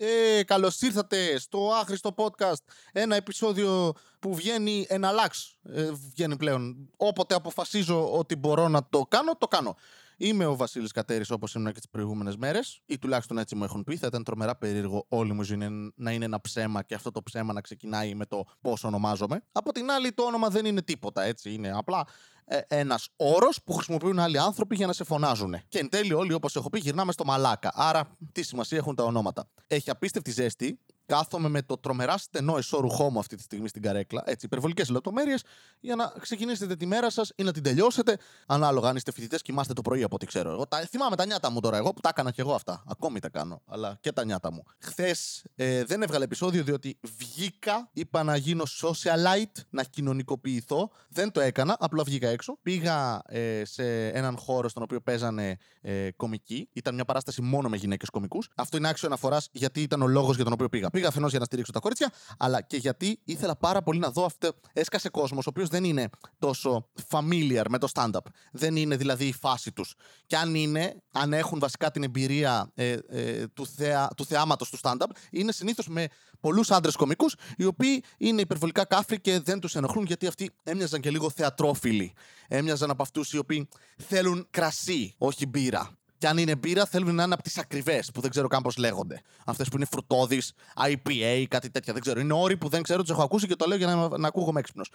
Ε, Καλώς ήρθατε στο άχρηστο podcast. Ένα επεισόδιο που βγαίνει εναλλάξ. Ε, βγαίνει πλέον. Όποτε αποφασίζω ότι μπορώ να το κάνω, το κάνω. Είμαι ο Βασίλης Κατέρης, όπως ήμουν και τις προηγούμενες μέρες, ή τουλάχιστον έτσι μου έχουν πει. Θα ήταν τρομερά περίεργο όλη μου ζωή να είναι ένα ψέμα και αυτό το ψέμα να ξεκινάει με το πώς ονομάζομαι. Από την άλλη, το όνομα δεν είναι τίποτα, έτσι. Είναι απλά ε, ένας όρος που χρησιμοποιούν άλλοι άνθρωποι για να σε φωνάζουν. Και εν τέλει, όλοι, όπως έχω πει, γυρνάμε στο μαλάκα. Άρα, τι σημασία έχουν τα ονόματα. Έχει απίστευτη ζέστη. Κάθομαι με το τρομερά στενό εσώρουχό μου αυτή τη στιγμή στην καρέκλα. Έτσι, υπερβολικές λεπτομέρειες για να ξεκινήσετε τη μέρα σας ή να την τελειώσετε. Ανάλογα αν είστε φοιτητές, κοιμάστε το πρωί από ό,τι ξέρω. Εγώ τα, θυμάμαι τα νιάτα μου τώρα. Εγώ που τα έκανα και εγώ αυτά. Ακόμη τα κάνω. Αλλά και τα νιάτα μου. Χθες ε, δεν έβγαλε επεισόδιο διότι βγήκα, είπα να γίνω socialite, να κοινωνικοποιηθώ. Δεν το έκανα, απλά βγήκα έξω. Πήγα ε, σε έναν χώρο στον οποίο παίζανε ε, κομικοί. Ήταν μια παράσταση μόνο με γυναίκες κομικούς. Αυτό είναι άξιο αναφοράς γιατί ήταν ο λόγος για τον οποίο πήγα. Πήγα αφενός για να στηρίξω τα κορίτσια, αλλά και γιατί ήθελα πάρα πολύ να δω αυτό. Έσκασε κόσμος, ο οποίος δεν είναι τόσο familiar με το stand-up. Δεν είναι δηλαδή η φάση τους. Και αν είναι, αν έχουν βασικά την εμπειρία ε, ε, του, θεα, του θεάματος του stand-up, είναι συνήθως με πολλούς άντρες κομικούς, οι οποίοι είναι υπερβολικά κάφροι και δεν τους ενοχλούν γιατί αυτοί έμοιαζαν και λίγο θεατρόφιλοι. Έμοιαζαν από αυτούς οι οποίοι θέλουν κρασί, όχι μπύρα. Και αν είναι μπύρα, θέλουν να είναι από τις ακριβές, που δεν ξέρω καν πώς λέγονται. Αυτές που είναι φρουτόδει, IPA, κάτι τέτοια. Δεν ξέρω. Είναι όροι που δεν ξέρω, τους έχω ακούσει και το λέω για να, να ακούγομαι έξυπνος.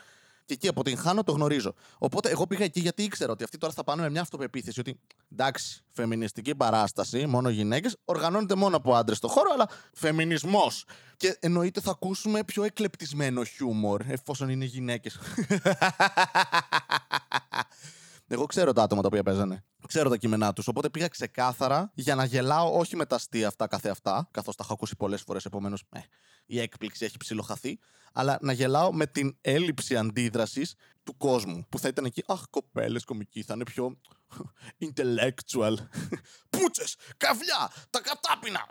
Και εκεί αποτυγχάνω, το γνωρίζω. Οπότε εγώ πήγα εκεί γιατί ήξερα ότι αυτοί τώρα θα πάνε με μια αυτοπεποίθηση. Ότι εντάξει, φεμινιστική παράσταση, μόνο γυναίκες, οργανώνεται μόνο από άντρες στο χώρο, αλλά φεμινισμός. Και εννοείται θα ακούσουμε πιο εκλεπτισμένο χιούμορ, εφόσον είναι γυναίκες. Εγώ ξέρω τα άτομα τα οποία παίζανε. Ξέρω τα κείμενά τους. Οπότε πήγα ξεκάθαρα για να γελάω όχι με τα αστεία αυτά καθεαυτά, καθώς τα έχω ακούσει πολλές φορές. Επομένως, ε, η έκπληξη έχει ψιλοχαθεί. Αλλά να γελάω με την έλλειψη αντίδρασης του κόσμου. Που θα ήταν εκεί, Αχ, κοπέλες κομικοί, θα είναι πιο intellectual. Πούτσες, καβλιά, τα κατάπινα.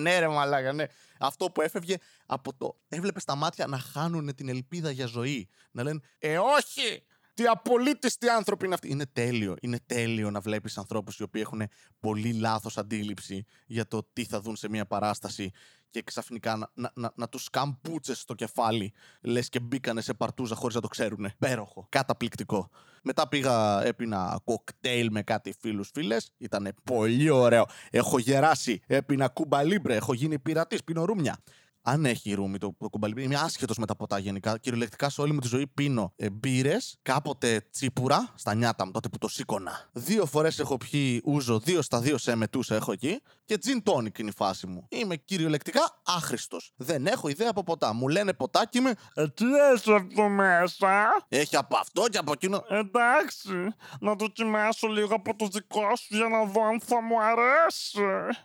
ναι, ρε μαλάκα, ναι. Αυτό που έφευγε από το. Έβλεπες τα μάτια να χάνουν την ελπίδα για ζωή. Να λένε Ε, όχι! Τι απολύτιστοι άνθρωποι είναι αυτοί. Είναι τέλειο. Είναι τέλειο να βλέπεις ανθρώπους οι οποίοι έχουν πολύ λάθος αντίληψη για το τι θα δουν σε μια παράσταση και ξαφνικά να, να, να, να τους καμπούτσε στο κεφάλι. Λες και μπήκανε σε παρτούζα χωρίς να το ξέρουν. Πέροχο. Καταπληκτικό. Μετά πήγα, έπινα κοκτέιλ με κάτι φίλους φίλες. Ήταν πολύ ωραίο. Έχω γεράσει. Έπινα κουμπαλίμπρε. Έχω γίνει πειρατής. Πίνω ρούμια αν έχει ρούμι το, το κουμπαλί. Είμαι άσχετος με τα ποτά γενικά. Κυριολεκτικά σε όλη μου τη ζωή πίνω ε, μπύρες, κάποτε τσίπουρα, στα νιάτα μου τότε που το σήκωνα. Δύο φορές έχω πιει ούζο, δύο στα δύο σε μετούσα έχω εκεί. Και τζιν τόνικ είναι η φάση μου. Είμαι κυριολεκτικά άχρηστος. Δεν έχω ιδέα από ποτά. Μου λένε ποτάκι με. Ε, τι έχει αυτό μέσα; Έχει από αυτό και από εκείνο. Εντάξει, να δοκιμάσω λίγο από το δικό σου για να δω αν θα μου αρέσει.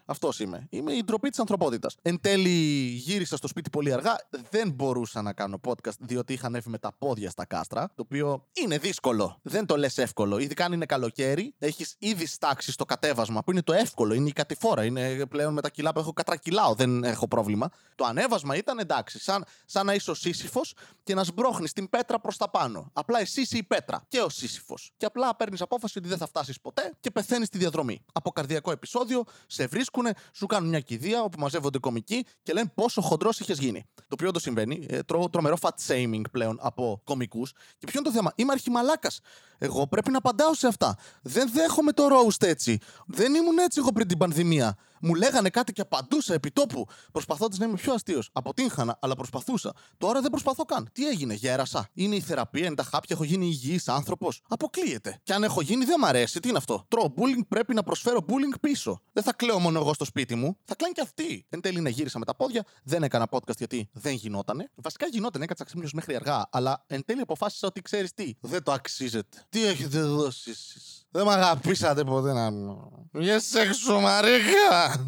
Αυτός είμαι. Είμαι η ντροπή της ανθρωπότητας. Εν τέλει γύρισα στο σπίτι πολύ αργά. Δεν μπορούσα να κάνω podcast διότι είχα ανέβει με τα πόδια στα κάστρα. Το οποίο είναι δύσκολο. Δεν το λες εύκολο. Ειδικά αν είναι καλοκαίρι, έχεις ήδη στάξει στο κατέβασμα που είναι το εύκολο. Είναι η κατηφόρα. Είναι πλέον με τα κιλά που έχω κατρακυλάω. Δεν έχω πρόβλημα. Το ανέβασμα ήταν εντάξει. Σαν, σαν να είσαι ο σύσυφος και να σμπρώχνεις την πέτρα προς τα πάνω. Απλά εσύ είσαι η πέτρα και ο σύσυφος. Και απλά παίρνεις απόφαση ότι δεν θα φτάσεις ποτέ και πεθαίνεις στη διαδρομή. Από καρδιακό επεισόδιο σε βρίσκουνε, σου κάνουν μια κηδεία όπου μαζεύονται κομικοί και λένε πόσο χοντρός είχες γίνει. Το οποίο όντω συμβαίνει. Ε, τρώω τρομερό fat shaming πλέον από κομικούς. Και ποιο είναι το θέμα; Είμαι αρχιμαλάκας. Εγώ πρέπει να απαντάω σε αυτά. Δεν δέχομαι το roast έτσι. Δεν ήμουν έτσι εγώ πριν την πανδημία. Μου λέγανε κάτι και απαντούσα επί τόπου, προσπαθώντας να είμαι πιο αστείος. Αποτύχανα, αλλά προσπαθούσα. Τώρα δεν προσπαθώ καν. Τι έγινε, γέρασα. Είναι η θεραπεία, είναι τα χάπια, έχω γίνει υγιής άνθρωπος. Αποκλείεται. Και αν έχω γίνει, δεν μ' αρέσει. Τι είναι αυτό; Τρώω bullying, πρέπει να προσφέρω bullying πίσω. Δεν θα κλαίω μόνο εγώ στο σπίτι μου. Θα κλαίνουν και αυτοί. Εν τέλει, να γύρισα με τα πόδια. Δεν έκανα podcast γιατί δεν γινότανε. Βασικά γινόταν, έκατσα ξύπνιος μέχρι αργά. Αλλά εν τέλει αποφάσισα ότι ξέρεις τι. Δεν το αξίζεται. Τι έχετε δώσει εσείς; Δεν με αγαπήσατε ποτέ να μου. Για σεξο, Μαρίκα!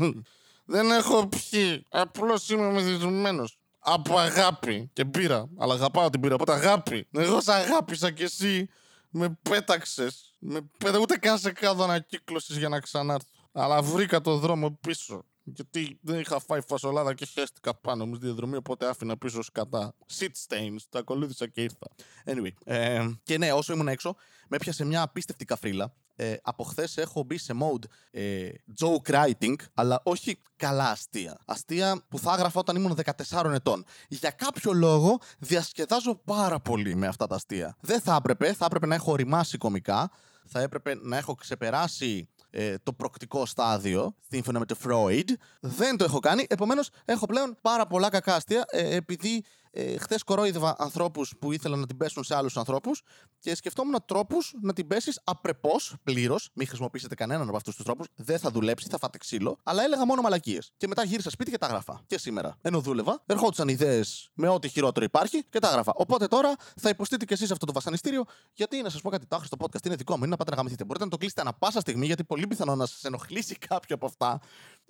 Δεν έχω πιει. Απλώς είμαι μεθυσμένο. Από αγάπη. Και πήρα. Αλλά αγαπάω την πήρα. Από αγάπη. Εγώ σε αγάπησα κι εσύ με πέταξες. Με πέτα... Ούτε καν σε κάδο ανακύκλωση για να ξανάρθω. Αλλά βρήκα το δρόμο πίσω. Γιατί δεν είχα φάει φασολάδα και χαίστηκα πάνω μου στη διαδρομή, οπότε άφηνα πίσω σκατά. Shit stains. Τα ακολούθησα και ήρθα. Anyway. Ε, και ναι, όσο ήμουν έξω, με έπιασε μια απίστευτη καφρίλα. ε, από χθες έχω μπει σε mode ε, joke writing, αλλά όχι καλά αστεία. Αστεία που θα έγραφα όταν ήμουν 14 ετών. Για κάποιο λόγο διασκεδάζω πάρα πολύ με αυτά τα αστεία. Δεν θα έπρεπε, θα έπρεπε να έχω οριμάσει κομικά, θα έπρεπε να έχω ξεπεράσει ε, το προκτικό στάδιο, σύμφωνα με το Freud. Δεν το έχω κάνει, επομένως έχω πλέον πάρα πολλά κακά αστεία, ε, επειδή ε, Χθες κορόιδευα ανθρώπους που ήθελαν να την πέσουν σε άλλους ανθρώπους και σκεφτόμουν τρόπους να την πέσεις απρεπώς, πλήρως. Μην χρησιμοποιήσετε κανέναν από αυτούς τους τρόπους. Δεν θα δουλέψει, θα φάτε ξύλο. Αλλά έλεγα μόνο μαλακίες. Και μετά γύρισα σπίτι και τα γράφα. Και σήμερα. Ενώ δούλευα, ερχόντουσαν ιδέες με ό,τι χειρότερο υπάρχει και τα γράφα. Οπότε τώρα θα υποστείτε κι εσείς αυτό το βασανιστήριο, γιατί να σας πω κάτι. Το άχρηστο podcast είναι δικό μου. Είναι να πάτε να γαμηθείτε. Μπορείτε να το κλείσετε ανα πάσα στιγμή, γιατί πολύ πιθανό να σας ενοχλήσει κάποιο από αυτά.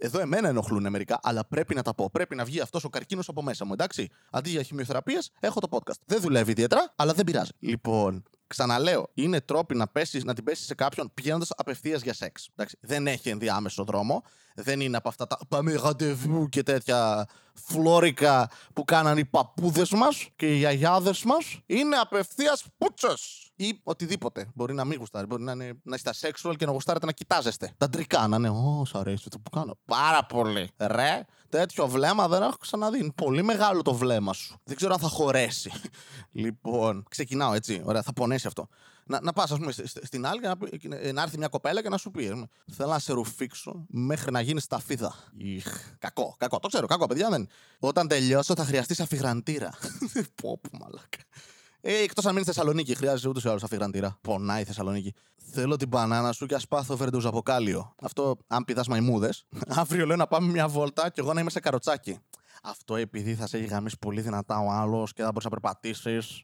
Εδώ εμένα ενοχλούν μερικά, αλλά πρέπει να τα πω. Πρέπει να βγει αυτός ο καρκίνος από μέσα μου, εντάξει. Αντί για χημειοθεραπείες, έχω το podcast. Δεν δουλεύει ιδιαίτερα, αλλά δεν πειράζει. Λοιπόν, ξαναλέω, είναι τρόποι να, πέσεις, να την πέσεις σε κάποιον πηγαίνοντας απευθείας για σεξ. Εντάξει, δεν έχει ενδιάμεσο δρόμο. Δεν είναι από αυτά τα πάμε ραντεβού και τέτοια φλόρικα που κάναν οι παππούδες μας και οι γιαγιάδες μας. Είναι απευθείας πούτσες. Ή οτιδήποτε. Μπορεί να μην γουστάρει. Μπορεί να, είναι, να είστε sexual και να γουστάρετε να κοιτάζεστε. Τα τρικά να είναι. Ω, σ' αρέσει αυτό που κάνω. Πάρα πολύ. Ρε, τέτοιο βλέμμα δεν έχω ξαναδεί. Είναι πολύ μεγάλο το βλέμμα σου. Δεν ξέρω αν θα χωρέσει. λοιπόν, ξεκινάω έτσι. Ωραία, θα πονέσει αυτό. Να, να πας, ας πούμε, στη- στην άλλη και να, πει- και να έρθει μια κοπέλα και να σου πει: ε, Θέλω να σε ρουφήξω μέχρι να γίνεις σταφίδα. Ιχ, κακό, κακό. Το ξέρω, κακό, παιδιά δεν. Όταν τελειώσω θα χρειαστεί αφιγραντήρα. πω, πω, μαλάκα. Ε, εκτός αν μείνει στη Θεσσαλονίκη, χρειάζεσαι ούτως ή άλλως αφιγραντήρα. Πονάει η Θεσσαλονίκη. Θέλω την μπανάνα σου και ας πάθω βερντουζ από κάλιο. Αυτό, αν πηδάς μαϊμούδες. Αύριο λέω να πάμε μια βόλτα και εγώ να είμαι σε καροτσάκι. Αυτό επειδή θα σε έχει γαμίσει πολύ δυνατά ο άλλος και δεν μπορείς να περπατήσεις.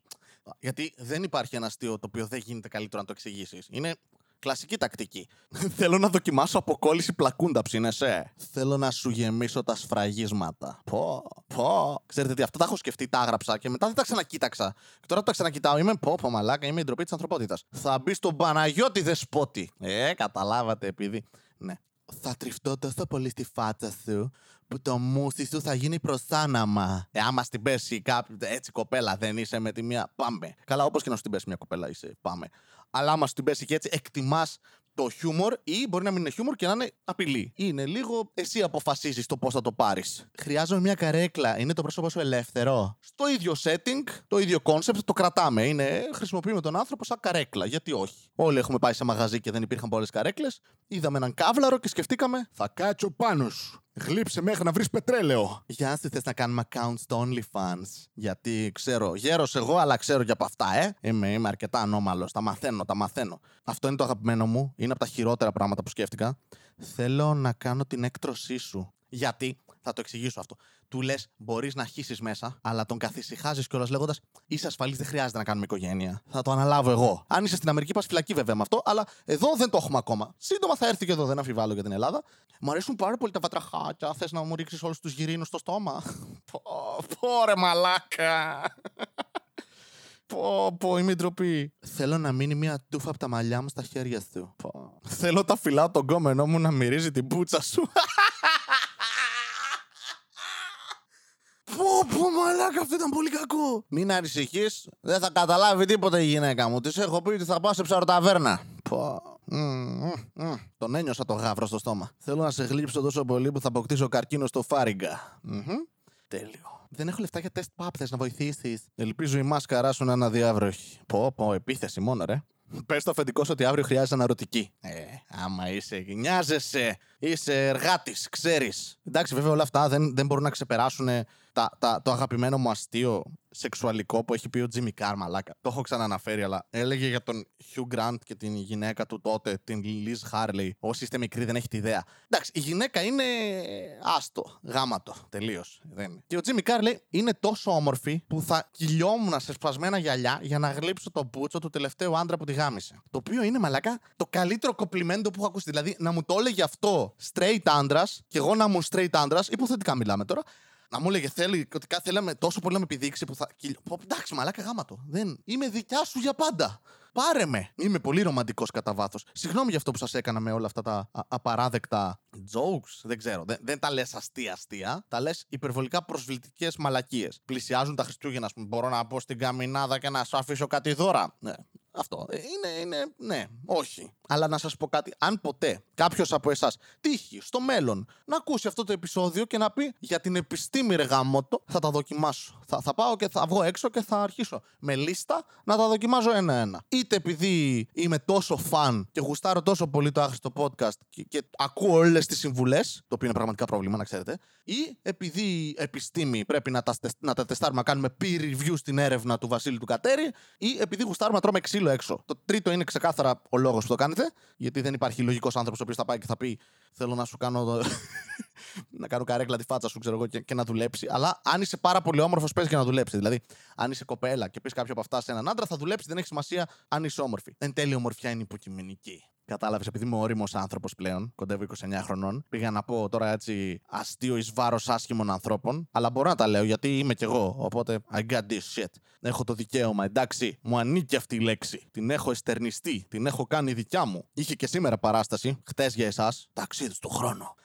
Γιατί δεν υπάρχει ένα αστείο το οποίο δεν γίνεται καλύτερο να το εξηγήσεις. Είναι κλασική τακτική. Θέλω να δοκιμάσω αποκόλληση πλακούντα ψήνεσαι; Θέλω να σου γεμίσω τα σφραγίσματα. Πω, πω. Ξέρετε τι, αυτό τα έχω σκεφτεί, τα έγραψα και μετά δεν τα ξανακοίταξα. Και τώρα που τα ξανακοιτάω είμαι πω, πω μαλάκα, είμαι η ντροπή της ανθρωπότητας. Θα μπει στον Παναγιώτη δεσπότη. Ε, καταλάβατε επειδή. Ναι. Θα τριφτώ τόσο πολύ στη φάτσα σου που το μουσι σου θα γίνει προσάναμα. Ε, άμα στην πέσει κάποιος. Έτσι, κοπέλα, δεν είσαι με τη μία. Πάμε. Καλά, όπως και να σου την πέσει μια κοπέλα, είσαι. Πάμε. Αλλά άμα σου την πέσει και έτσι, εκτιμάς το χιούμορ ή μπορεί να μην είναι χιούμορ και να είναι απειλή. Είναι λίγο εσύ αποφασίζεις το πώς θα το πάρεις. Χρειάζομαι μια καρέκλα. Είναι το πρόσωπό σου ελεύθερο; Στο ίδιο setting, το ίδιο concept το κρατάμε. Είναι χρησιμοποιούμε τον άνθρωπο σαν καρέκλα. Γιατί όχι; Όλοι έχουμε πάει σε μαγαζί και δεν υπήρχαν πολλές καρέκλες. Είδαμε έναν κάβλαρο και σκεφτήκαμε, θα κάτσω πάνω σου. Γλύψε μέχρι να βρεις πετρέλαιο. Γεια σου, θες να κάνουμε account στο OnlyFans. Γιατί ξέρω, γέρος εγώ, αλλά ξέρω και από αυτά, ε. Είμαι, είμαι αρκετά ανώμαλος. Τα μαθαίνω, τα μαθαίνω. Αυτό είναι το αγαπημένο μου. Είναι από τα χειρότερα πράγματα που σκέφτηκα. Θέλω να κάνω την έκτρωσή σου. Γιατί, θα το εξηγήσω αυτό. Του λες, μπορείς να χύσει μέσα, αλλά τον καθησυχάζεις κιόλας λέγοντας Είσαι ασφαλής, δεν χρειάζεται να κάνουμε οικογένεια. Θα το αναλάβω εγώ. Αν είσαι στην Αμερική, πας φυλακή βέβαια με αυτό, αλλά εδώ δεν το έχουμε ακόμα. Σύντομα θα έρθει και εδώ, δεν αμφιβάλλω για την Ελλάδα. Μου αρέσουν πάρα πολύ τα βατραχάκια. Θες να μου ρίξει όλους τους γυρίνου στο στόμα; Πω, πω, ρε μαλάκα. Πω, πω, είμαι ντροπή. Θέλω να μείνει μια τούφα από τα μαλλιά μου στα χέρια σου. Πω. Θέλω τα φυλά τον κόμενό μου να μυρίζει την πούτσα σου. Πω, πω, μαλάκα, αυτό ήταν πολύ κακό. Μην ανησυχείς, δεν θα καταλάβει τίποτα η γυναίκα μου. Της έχω πει ότι θα πάω σε ψαροταβέρνα. Πω. Μμ, μμ, μμ. Τον ένιωσα το γάβρο στο στόμα. Θέλω να σε γλύψω τόσο πολύ που θα αποκτήσω καρκίνο στο φάριγγα. Μμμ. Τέλειο. Δεν έχω λεφτά για τεστ παπ, θες να βοηθήσεις; Ελπίζω η μάσκαρά σου να είναι αδιάβροχη. Πω, πω, επίθεση μόνο, ρε. Πες το αφεντικός σου ότι αύριο χρειάζεται αναρωτική. Ε, άμα είσαι, νοιάζεσαι, είσαι εργάτης, ξέρεις. Εντάξει, βέβαια όλα αυτά δεν, δεν μπορούν να ξεπεράσουν τα, τα, το αγαπημένο μου αστείο σεξουαλικό που έχει πει ο Τζίμι Κάρ, μαλάκα. Το έχω ξαναναφέρει, αλλά έλεγε για τον Χιου Γκραντ και την γυναίκα του τότε, την Λιζ Χέρλεϊ. Όσοι είστε μικροί δεν έχετε ιδέα. Εντάξει, η γυναίκα είναι άστο, γάμα το, τελείως. Και ο Τζίμι Κάρ λέει είναι τόσο όμορφη που θα κυλιόμουν σε σπασμένα γυαλιά για να γλύψω το μπούτσο του τελευταίου άντρα που τη γάμισε. Το οποίο είναι μαλάκα το καλύτερο κομπλιμέντο που έχω ακούσει. Δηλαδή να μου το έλεγε αυτό straight άντρας και εγώ να ήμουν straight άντρας, υποθετικά μιλάμε τώρα, να μου έλεγε θέλει ότι κάτι θέλαμε τόσο πολύ να με επιδείξει που θα. κυλ- Πω, Εντάξει, μαλάκα γάμα το. Δεν. Είμαι δικιά σου για πάντα. Πάρε με. Είμαι πολύ ρομαντικός κατά βάθος. Συγγνώμη για αυτό που σας έκανα με όλα αυτά τα α- απαράδεκτα jokes. Δεν ξέρω. Δεν, δεν τα λες αστεία-αστεία. Τα λες υπερβολικά προσβλητικές μαλακίες. Πλησιάζουν τα Χριστούγεννα, ας πούμε. Μπορώ να πω στην καμινάδα και να σου αφήσω κάτι δώρα. Ναι. Αυτό. Ε, Είναι, είναι, ναι, όχι. Αλλά να σας πω κάτι. Αν ποτέ κάποιος από εσάς τύχει στο μέλλον να ακούσει αυτό το επεισόδιο και να πει για την επιστήμη ρε γαμότο, θα τα δοκιμάσω. Θα, θα πάω και θα βγω έξω και θα αρχίσω με λίστα να τα δοκιμάζω ένα-ένα. Είτε επειδή είμαι τόσο φαν και γουστάρω τόσο πολύ το άχρηστο podcast και, και ακούω όλες τις συμβουλές, το οποίο είναι πραγματικά πρόβλημα, να ξέρετε, ή επειδή επιστήμη πρέπει να τα, στες- να τα τεστάρουμε, να κάνουμε peer review στην έρευνα του Βασίλη του Κατέρη, ή επειδή γουστάρουμε να τρώμε ξύλο έξω. Το τρίτο είναι ξεκάθαρα ο λόγος που το κάνετε, γιατί δεν υπάρχει λογικός άνθρωπος ο οποίος θα πάει και θα πει Θέλω να σου κάνω. το- να κάνω καρέκλα τη φάτσα σου, ξέρω εγώ, και, και να δουλέψει. Αλλά αν είσαι πάρα πολύ όμορφος, πες και να δουλέψεις. Δηλαδή, αν είσαι κοπέλα και πεις κάποιο από αυτά σε έναν άντρα, θα δουλέψει, δεν έχει σημασία αν είσαι όμορφη. Εν τέλει, η ομορφιά είναι υποκειμενική. Κατάλαβες, επειδή είμαι όριμος άνθρωπος πλέον, κοντεύω 29 χρονών, πήγα να πω τώρα έτσι αστείο εις βάρος άσχημων ανθρώπων, αλλά μπορώ να τα λέω γιατί είμαι κι εγώ. Οπότε, I got this shit. Έχω το δικαίωμα, εντάξει, μου ανήκει αυτή η λέξη. Την έχω εστερνιστεί, την έχω κάνει δικιά μου. Είχε και σήμερα παράσταση, χτες για εσάς, ταξίδι του χρόνο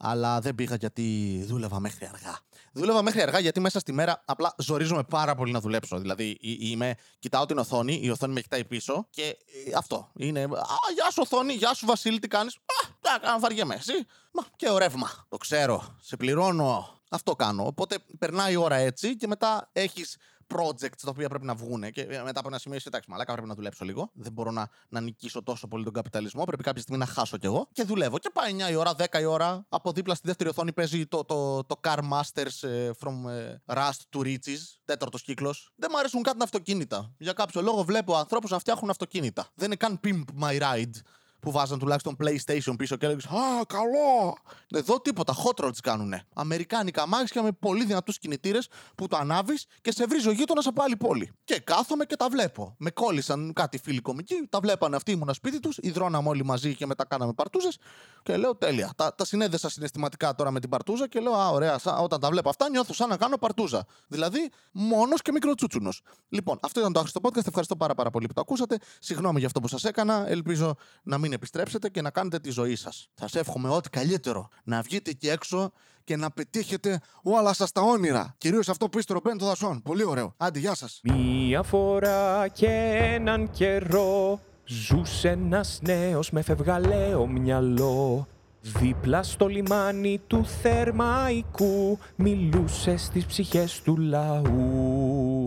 αλλά δεν πήγα γιατί δούλευα μέχρι αργά. Δούλευα μέχρι αργά γιατί μέσα στη μέρα απλά ζορίζομαι πάρα πολύ να δουλέψω. Δηλαδή, εί- είμαι, κοιτάω την οθόνη, η οθόνη με κοιτάει πίσω και ε, αυτό είναι. Α, γεια σου οθόνη, γεια σου Βασίλη, τι κάνεις; Α, τα κάνω βαριέμαι, εσύ. Μα και ο ρεύμα. Το ξέρω. Σε πληρώνω. Αυτό κάνω. Οπότε περνάει η ώρα έτσι και μετά έχεις projects τα οποία πρέπει να βγουν. Και ε, μετά από ένα σημείο είσαι εντάξει, μαλάκα πρέπει να δουλέψω λίγο. Δεν μπορώ να, να νικήσω τόσο πολύ τον καπιταλισμό. Πρέπει κάποια στιγμή να χάσω κι εγώ. Και δουλεύω. Και πάει 9 η ώρα, 10 η ώρα. Από δίπλα στη δεύτερη οθόνη παίζει το, το, το Car Masters ε, from ε, Rust to Riches. Τέταρτος κύκλος. Δεν μου αρέσουν κάτι τα αυτοκίνητα. Για κάποιο λόγο βλέπω ανθρώπους να φτιάχνουν αυτοκίνητα. Δεν είναι καν Pimp My Ride που βάζαν τουλάχιστον PlayStation πίσω και έλεγες Α, καλό! Εδώ τίποτα. Hot rods κάνουνε. Αμερικάνικα αμάξια με πολύ δυνατούς κινητήρες που το ανάβεις και σε βρίζει ο γείτονα από άλλη πόλη. Και κάθομαι και τα βλέπω. Με κόλλησαν κάτι φίλοι κομικοί, τα βλέπανε αυτοί ήμουνα σπίτι τους, υδρώναμε όλοι μαζί και μετά κάναμε παρτούζες. Και λέω τέλεια. Τα, τα συνέδεσα συναισθηματικά τώρα με την παρτούζα και λέω Α, ωραία, σαν- όταν τα βλέπω αυτά νιώθω σαν να κάνω παρτούζα. Δηλαδή μόνος και μικροτσούτσουνος. Λοιπόν, αυτό ήταν το άχρηστο podcast. Ευχαριστώ πάρα, πάρα πολύ που το ακούσατε. Συγγνώμη για αυτό που σας έκανα. Ελπίζω να μην επιστρέψετε και να κάνετε τη ζωή σας. Σας εύχομαι ό,τι καλύτερο. Να βγείτε εκεί έξω και να πετύχετε όλα σας τα όνειρα. Κυρίως αυτό που είστε ρομπέν των δασών. Πολύ ωραίο. Άντε, γεια σας. Μία φορά και έναν καιρό Ζούσε ένας νέος με φευγαλαίο μυαλό Δίπλα στο λιμάνι του Θερμαϊκού Μιλούσε στις ψυχές του λαού